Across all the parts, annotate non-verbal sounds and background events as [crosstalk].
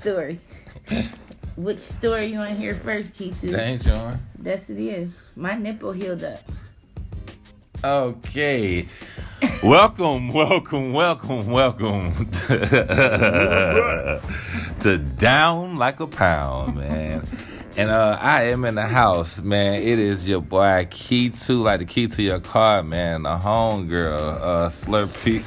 story. Which story you want to hear first, Kisu? That ain't John. Yes, it is. My nipple healed up. Okay. welcome, welcome, welcome, welcome to, [laughs] to Down Like a Pound, man. And uh, I am in the house, man. It is your boy Key to like the key to your car, man. The home girl, uh, Slurpee.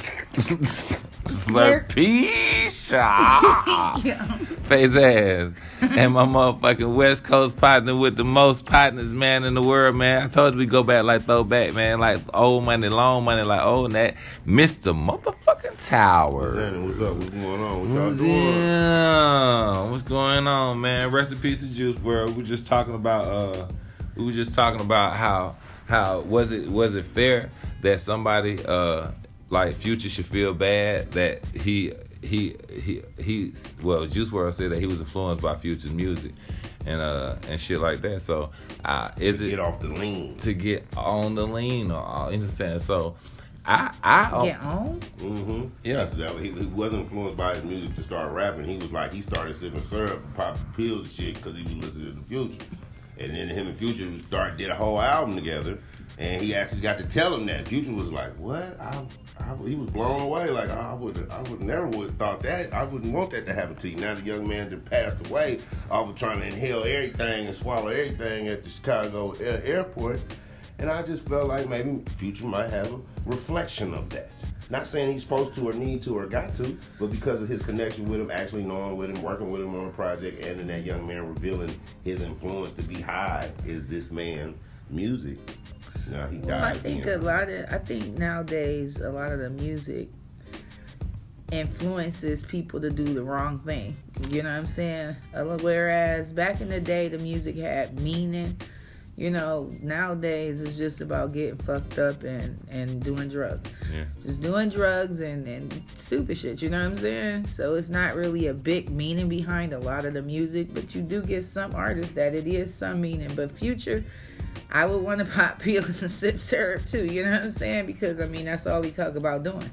[laughs] Slurpee. [laughs] Face ass. And my motherfucking West Coast partner with the most partners, man, in the world, man. I told you we go back like throwback, man. Like old money, long money, like old that. Mr. Motherfucking Tower. What's up? What's going on? What y'all doing? Yeah. What's going on, man? Recipe to Juice WRLD. We were just talking about uh we were just talking about how how was it was it fair that somebody uh like Future should feel bad that he he he he well Juice WRLD said that he was influenced by Future's music and uh and shit like that. So uh is it Get off the lean. to get on the lean or uh, you understand? So I I Get on? Mm-hmm. Yeah. That's that. He, he wasn't influenced by his music to start rapping. He was like he started sipping syrup and popping pills and shit because he was listening to the Future. And then him and Future started did a whole album together. And he actually got to tell him that. Future was like, "What?" I, I, he was blown away. Like I would, I would never would have thought that. I wouldn't want that to happen to you. Now the young man that passed away, off of trying to inhale everything and swallow everything at the Chicago air- airport. And I just felt like maybe Future might have a reflection of that. Not saying he's supposed to or need to or got to, but because of his connection with him, actually knowing with him, working with him on a project, and then that young man revealing his influence to be high is this man music. He died. Well, I think a lot of I think nowadays a lot of the music influences people to do the wrong thing. You know what I'm saying? Whereas back in the day the music had meaning. You know, nowadays it's just about getting fucked up and, and doing drugs. Yeah. Just doing drugs and, and stupid shit, you know what I'm saying? So it's not really a big meaning behind a lot of the music, but you do get some artists that it is some meaning. But future, I would want to [laughs] pop pills and sip syrup too, you know what I'm saying? Because I mean that's all he talk about doing.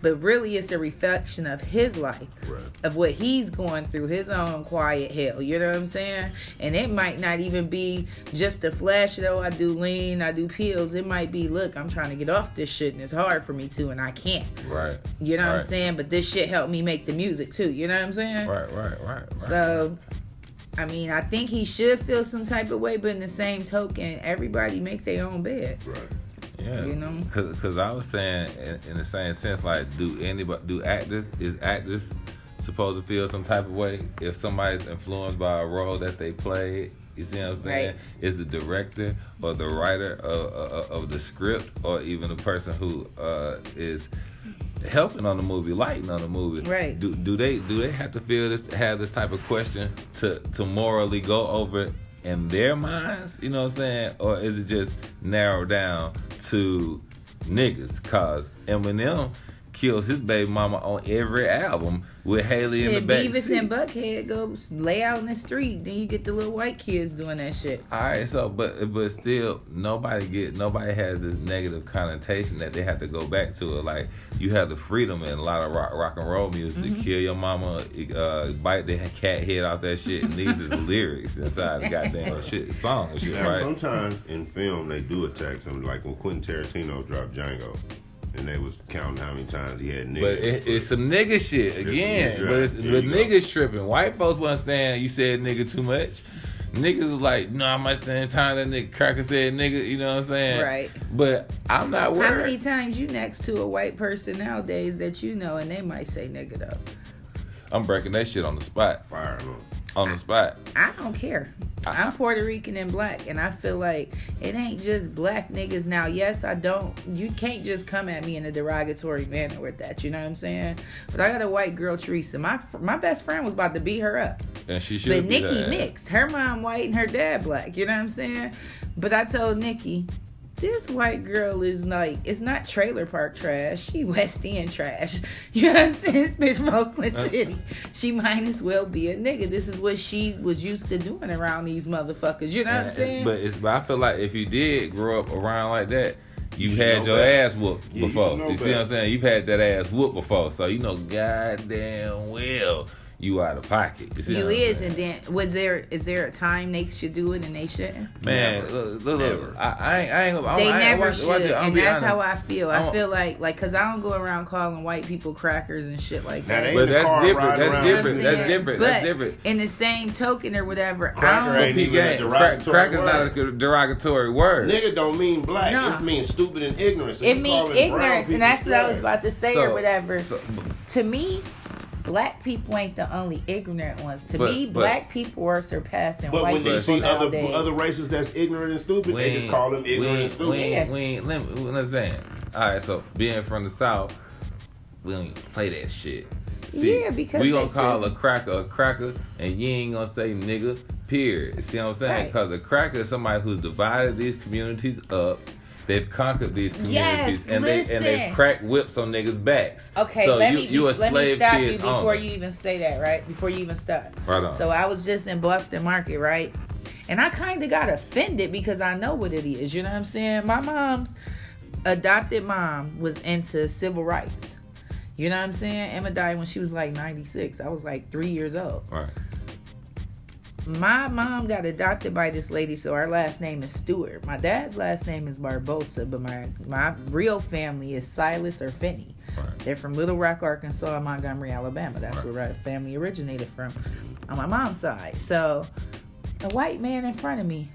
But really it's a reflection of his life. Right. Of what he's going through, his own quiet hell, you know what I'm saying? And it might not even be just a flash though, I do lean, I do pills. It might be, look, I'm trying to get off this shit and it's hard for me too, and I can't. Right. You know what I'm saying? But this shit helped me make the music too. You know what I'm saying? Right, right, right. right. So, I mean, I think he should feel some type of way, but in the same token, everybody make their own bed. Right. Yeah, You know? because cause I was saying in, in the same sense, like, do anybody do actors is actors supposed to feel some type of way if somebody's influenced by a role that they played? You see what I'm saying? Right. Is the director or the writer of, of, of the script or even the person who uh, is helping on the movie, lighting on the movie? Right. Do do they do they have to feel this have this type of question to to morally go over in their minds? You know what I'm saying? Or is it just narrowed down to niggas? Cause Eminem kills his baby mama on every album with Hailie in the Shit, back Beavis seat. and Buckhead go lay out in the street. Then you get the little white kids doing that shit. All right, so but but still, nobody get nobody has this negative connotation that they have to go back to it. Like you have the freedom in a lot of rock, rock and roll music Mm-hmm. to kill your mama, uh, bite the cat head off that shit, and these is [laughs] lyrics inside the goddamn [laughs] shit song and shit, Now, right? sometimes in film they do attack something like when Quentin Tarantino dropped Django, and they was counting how many times he had niggas. But it, it's some nigga shit again. nigga but it's, right. but There go. niggas tripping. White folks wasn't saying you said nigga too much. Niggas was like, no, I'm not saying time that nigga cracker said nigga. You know what I'm saying? Right. But I'm not worried. How many times you next to a white person nowadays that you know and they might say nigga though? I'm breaking that shit on the spot. Fire them. On the spot. I don't care. Uh-huh. I'm Puerto Rican and black, and I feel like it ain't just black niggas. Now, yes, I don't. You can't just come at me in a derogatory manner with that. You know what I'm saying? But I got a white girl, Teresa. My my best friend was about to beat her up. And she should But Nikki mixed. Her mom white and her dad black. You know what I'm saying? But I told Nikki, this white girl is like, it's not trailer park trash. She West End trash. [laughs] You know what I'm saying? This bitch from Oakland. City. She might as well be a nigga. This is what she was used to doing around these motherfuckers. You know what I'm saying? But it's but I feel like if you did grow up around like that, you should had know your better. ass whooped Yeah, before. should know You, see what I'm saying? You've had that ass whooped before, so you know goddamn well you out of pocket. You, see You is, saying? and then was there is there a time they should do it and they shouldn't? Man, Never. look, look, Never. look, I, I ain't, I ain't gonna. They I never watch- should, watch it, and be that's how I feel. I'm- I feel like like because I don't go around calling white people crackers and shit like Now, that. But in the that's different. That's around. You know what I'm different. That's different. But That's different. in the same token or whatever, Cracker I don't. ain't even a derogatory crack, crack is not word. a derogatory word. Nigga don't mean black. Nah. It means stupid and ignorant. So It you means ignorance, and that's what I was about to say or whatever. to me, black people ain't the only ignorant ones. To But- me, but- black people are surpassing But white when they see other nowadays. other races that's ignorant and stupid, we they just call them we ignorant and stupid. We Yeah. ain't, we ain't, let me, let's say, all right, so being from the South, we don't even play that shit. Yeah, because we they gonna call said- a cracker a cracker, and you ain't gonna say nigga. Period. See what I'm saying? Right. Because a cracker is somebody who's divided these communities up. They've conquered these communities, Yes, and they and they've cracked whips on niggas' backs. Okay, so let you, me you a let me stop you before you even say that, right? Before you even start. Right on. So I was just in Boston Market, right? And I kind of got offended because I know what it is. You know what I'm saying? My mom's adopted mom was into civil rights. You know what I'm saying? Emma died when she was like 96. I was like three years old. right. My mom got adopted by this lady, so our last name is Stewart. My dad's last name is Barbosa, but my my real family is Silas or Finney. Right. They're from Little Rock, Arkansas, and Montgomery, Alabama. That's Right. where our family originated from on my mom's side. So, a white man in front of me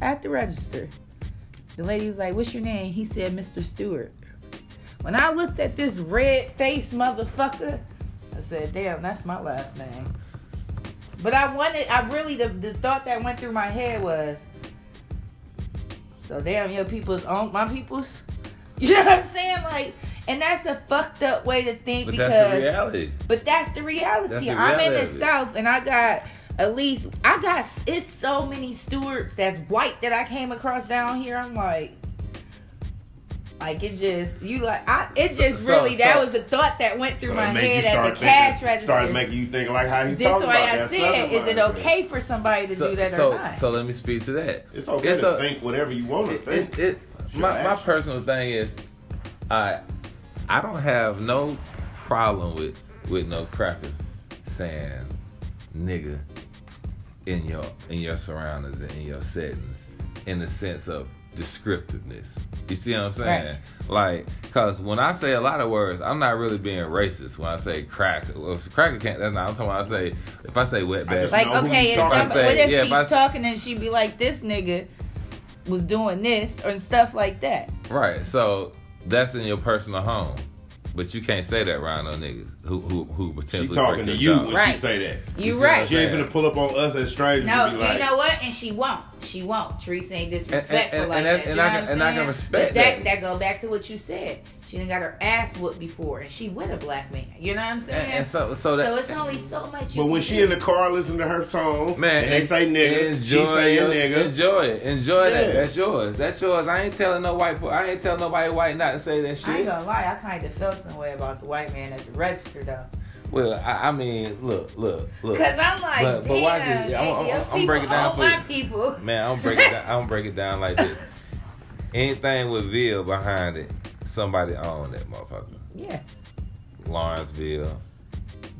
at the register, the lady was like, What's your name? He said, Mr. Stewart. When I looked at this red faced motherfucker, I said, Damn, that's my last name. But I wanted, I really, the, the thought that went through my head was, So damn, your people's own, my people's? [laughs] You know what I'm saying? Like, and that's a fucked up way to think But because that's the reality. but that's the reality. That's the I'm in reality. the South and I got at least I got it's so many stewards that's white that I came across down here. I'm like like it just you like I it just So- really that so- was a thought that went through So my it make you head at start the cash register. Start making you think like how he this talking why about I that said, Southern is it okay for somebody to so, do that so, or not? so let me speak to that. It's okay It's to a- think whatever you want to It, think. it's it. My my personal thing is, I I don't have no problem with with no cracker saying nigga in your in your surroundings and in your settings in the sense of descriptiveness. You see what I'm saying? Like, cause when I say a lot of words, I'm not really being racist when I say cracker. Well, if cracker can't. That's not. I'm talking. About I say if I say wet wetback. just like okay, if talking somebody, about. what if Yeah, if she's I- talking and she'd be like this nigga was doing this or stuff like that? Right. So that's in your personal home. But you can't say that around no niggas who who who potentially She talking to break you your when. Right. she say that. You see right. She ain't gonna pull up on us as strangers No, and be like, you know what? And she won't. She won't. Teresa ain't disrespectful And- and- like and that. that- You and know I what can- I'm and I can saying? respect but that. that. That go back to what you said. She didn't got her ass whooped before, and she with a black man. You know what I'm saying? And, and so so that so it's only so much. You But when can she do. in the car listening to her song, Man, and they say nigga, she enjoy saying your- nigga. Enjoy it. Enjoy that. That's yours. That's yours. I ain't telling no white. po- I ain't telling nobody white not to say that shit. I ain't gonna lie, I kind of felt some way about the white man at the register though, Well, I, I mean, look, look, look. cause I'm like, But- but damn, why did- I'm- I'm- I'm breaking down my people. Man, I'm break it down. I'm break it down like this. Anything with Ville behind it, somebody own that motherfucker. Yeah, Lawrenceville,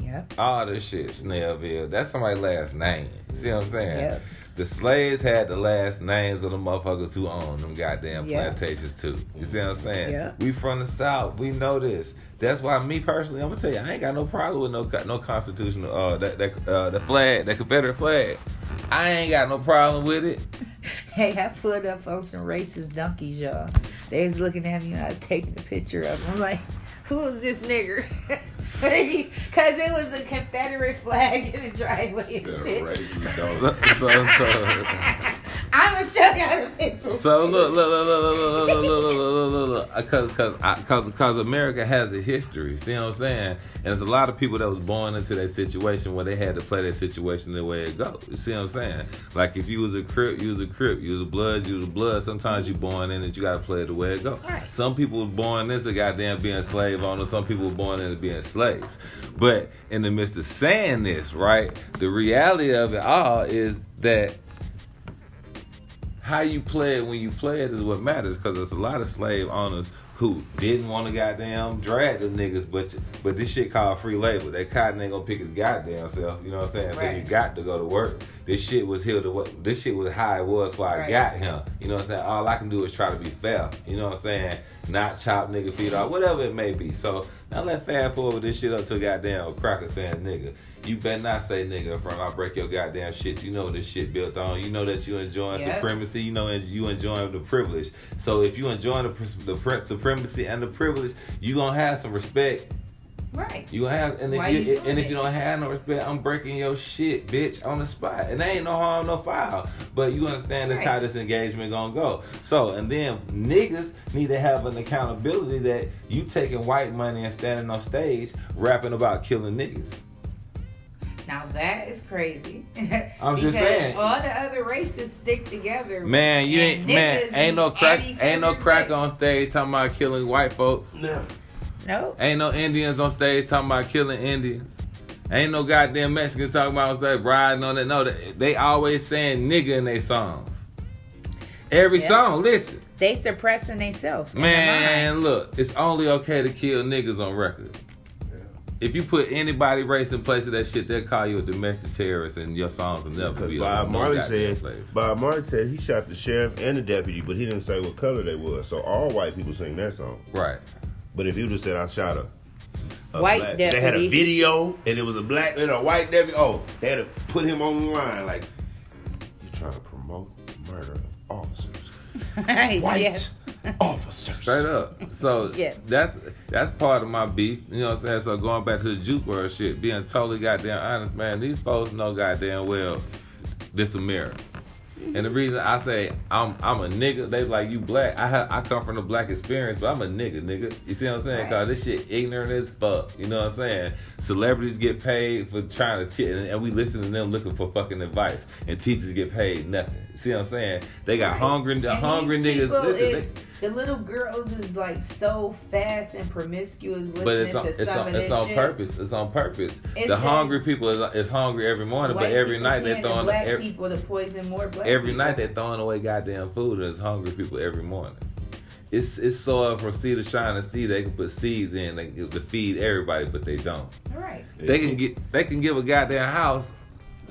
yeah, all this shit, Snellville. That's somebody's last name. See what I'm saying? yeah. The slaves had the last names of the motherfuckers who owned them goddamn Yeah. plantations too. You see what I'm saying? Yeah. We from the south. We know this. That's why me personally, I'm gonna tell you, I ain't got no problem with no no constitutional uh that that uh the flag, the Confederate flag. I ain't got no problem with it. [laughs] Hey, I put up on some racist donkeys, y'all. They was looking at me and I was taking a picture of them. I'm like, who is this nigger? [laughs] [laughs] Because it was a Confederate flag in the driveway and Yeah, shit. racist [laughs] [laughs] So so so, I'm to show y'all the picture. so look look look look look look look look look look look because because because because America has a history. See what I'm saying? And there's a lot of people that was born into that situation where they had to play that situation the way it goes. You see what I'm saying? Like if you was a crip, you was a crip. You was a blood, you was a blood. Sometimes you born in it, you gotta play it the way it goes. Right. Some people was born into goddamn being slave owners. Some people were born into being slaves. But in the midst of saying this, right, the reality of it all is that how you play it when you play it is what matters. Because there's a lot of slave owners who didn't want to goddamn drag the niggas, but but this shit called free labor. That cotton ain't gonna pick his goddamn self. You know what I'm saying? So you got to go to work. This shit was here to what? This shit was how it was before I got him. You know what I'm saying? All I can do is try to be fair. You know what I'm saying? Not chop nigga feet off, whatever it may be. So now let's fast forward this shit up to goddamn cracker saying nigga. You better not say nigga in front. I'll break your goddamn shit. You know this shit built on. You know that you enjoying Yep. supremacy. You know and you enjoying the privilege. So if you enjoying the, the supremacy and the privilege, you gonna have some respect. Right. You have and if Why you, you doing and if it? you don't have no respect, I'm breaking your shit, bitch, on the spot. And there ain't no harm, no foul. But you understand that's Right. how this engagement gonna go. So and then niggas need to have an accountability that you taking white money and standing on stage rapping about killing niggas. Now that is crazy. [laughs] I'm because just saying. all the other races stick together. Man, you ain't man, niggas ain't no crack, ain't no crack neck. on stage talking about killing white folks. No. No. Ain't no Indians on stage talking about killing Indians. Ain't no goddamn Mexicans talking about on stage riding on that. No, they, they always saying nigga in their songs. Every Yeah. song, listen. They suppressing themselves. Man, look, it's only okay to kill niggas on record. If you put anybody race in place of that shit, they'll call you a domestic terrorist and your songs will never Because be Bob on no Marley goddamn said, place. Bob Marley said he shot the sheriff and the deputy, but he didn't say what color they was. So all white people sing that song. Right. But if you just said I shot a, a White black, they had a video and it was a black and a white deputy. Oh, they had to put him on the line like you're trying to promote murder of officers, [laughs] white yes. officers. Straight up. So Yeah. that's that's part of my beef. You know what I'm saying? So going back to the Juice WRLD shit, being totally goddamn honest, man, these folks know goddamn well this America. And the reason I say I'm I'm a nigga, they like you black. I ha- I come from the black experience, but I'm a nigga, nigga. You see what I'm saying? Right. Cause this shit ignorant as fuck. You know what I'm saying? Celebrities get paid for trying to teach, and, we listen to them looking for fucking advice, and teachers get paid nothing. See what I'm saying? They got Right. hungry, And hungry niggas. Listen, is- the little girls is like so fast and promiscuous listening But it's on, to it's some on, of it's on shit. purpose. It's on purpose. It's the hungry people is, is hungry every morning, but every night they're throwing black every, people to poison more black every people. night they're throwing away goddamn food. And it's hungry people every morning. It's it's soil from sea to shine and sea. They can put seeds in they, to feed everybody, but they don't. All right. They can get they can give a goddamn house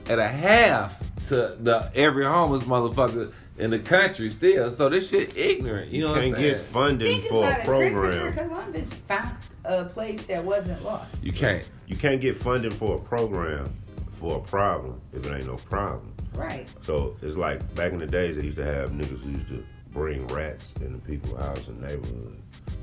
at a half to the every homeless motherfucker in the country still. So this shit ignorant. You know what I'm Can't saying? get funding Think for about a it. program. Christopher Columbus found a place that wasn't lost. you can't. You can't get funding for a program for a problem if it ain't no problem. Right. So it's like back in the days they used to have niggas who used to bring rats in the people's house and neighborhood.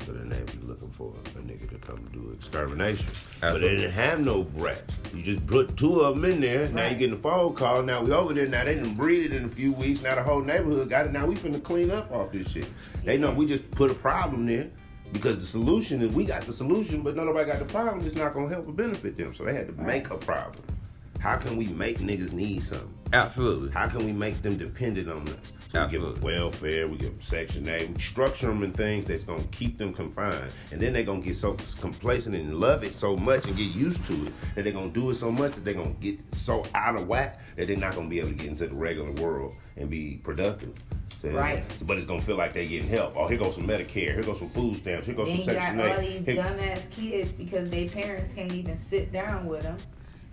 So then they'd be looking for a nigga to come do extermination. But they didn't have no rats. You just put two of them in there. Now you Right. getting a phone call. Now we over there. Now they didn't breed it in a few weeks. Now the whole neighborhood got it. Now we finna clean up off this shit. They know we just put a problem there. Because the solution is we got the solution, but nobody got the problem. It's not gonna help or benefit them. So they had to make a problem. How can we make niggas need something? Absolutely. How can we make them dependent on us? So we give them welfare, we give them Section 8, we structure them in things that's gonna keep them confined. And then they're gonna get so complacent and love it so much and get used to it that they're gonna do it so much that they're gonna get so out of whack that they're not gonna be able to get into the regular world and be productive. So- Right. But it's gonna feel like they're getting help. Oh, here goes some Medicare, here goes some food stamps, here goes Then some you got all these Here- dumbass kids because their parents can't even sit down with them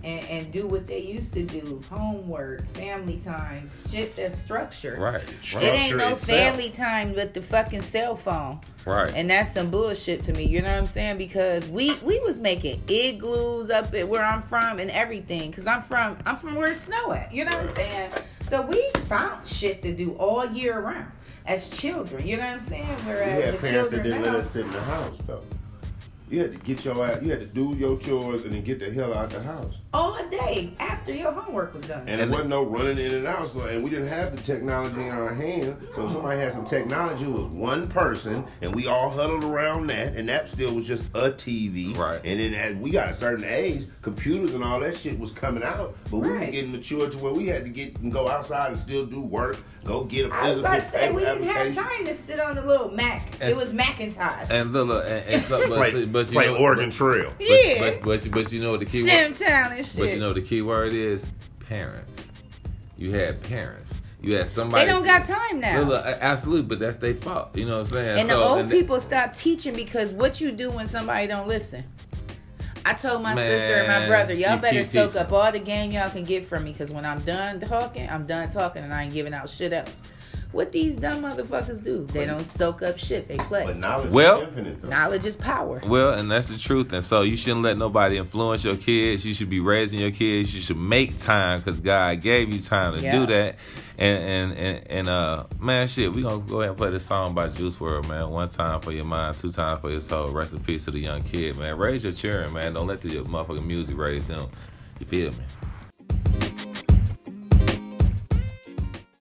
and, and do what they used to do homework, family time, shit that's structured. Right. It ain't no itself. family time with the fucking cell phone. Right. And that's some bullshit to me. You know what I'm saying? Because we we was making igloos up at where I'm from and everything. Cause I'm from I'm from where it's snow at. You know what I'm saying? So we found shit to do all year round as children. You know what I'm saying? Whereas had the parents that children didn't now, let us sit in the house though. You had to get your ass, you had to do your chores and then get the hell out the house. All day after your homework was done. And, And there wasn't no running in and out, so and we didn't have the technology in our hand. So if somebody had some technology, it was one person, and we all huddled around that, and that still was just a TV. Right. And then as we got a certain age, computers and all that shit was coming out, but we was Right. getting mature to where we had to get and go outside and still do work, go get a I was physical about to say we didn't have time to sit on the little Mac. And- it was Macintosh. And look, look and, and so, but, Play, but you play know, Oregon but, Trail. but, Yeah. but, but, but you know what the key word, Shit. but you know the key word is parents. You had parents. You had somebody. They don't got time now. Look, look, absolutely, but that's their fault. You know what I'm saying? And the old and they- people stop teaching because what you do when somebody don't listen. I told my Man, sister and my brother, y'all better soak up all the game y'all can get from me because when I'm done talking, I'm done talking and I ain't giving out shit else. What these dumb motherfuckers do? They don't soak up shit. They play. But knowledge Well- is infinite. Though. Knowledge is power. Well, and that's the truth. And so you shouldn't let nobody influence your kids. You should be raising your kids. You should make time because God gave you time to Yeah. do that. And and and, and uh, man, shit, we gonna go ahead and play this song by Juice WRLD, man. One time for your mind, two times for your soul. Rest in peace to the young kid, man. Raise your children, man. Don't let the motherfucking music raise them. You feel me?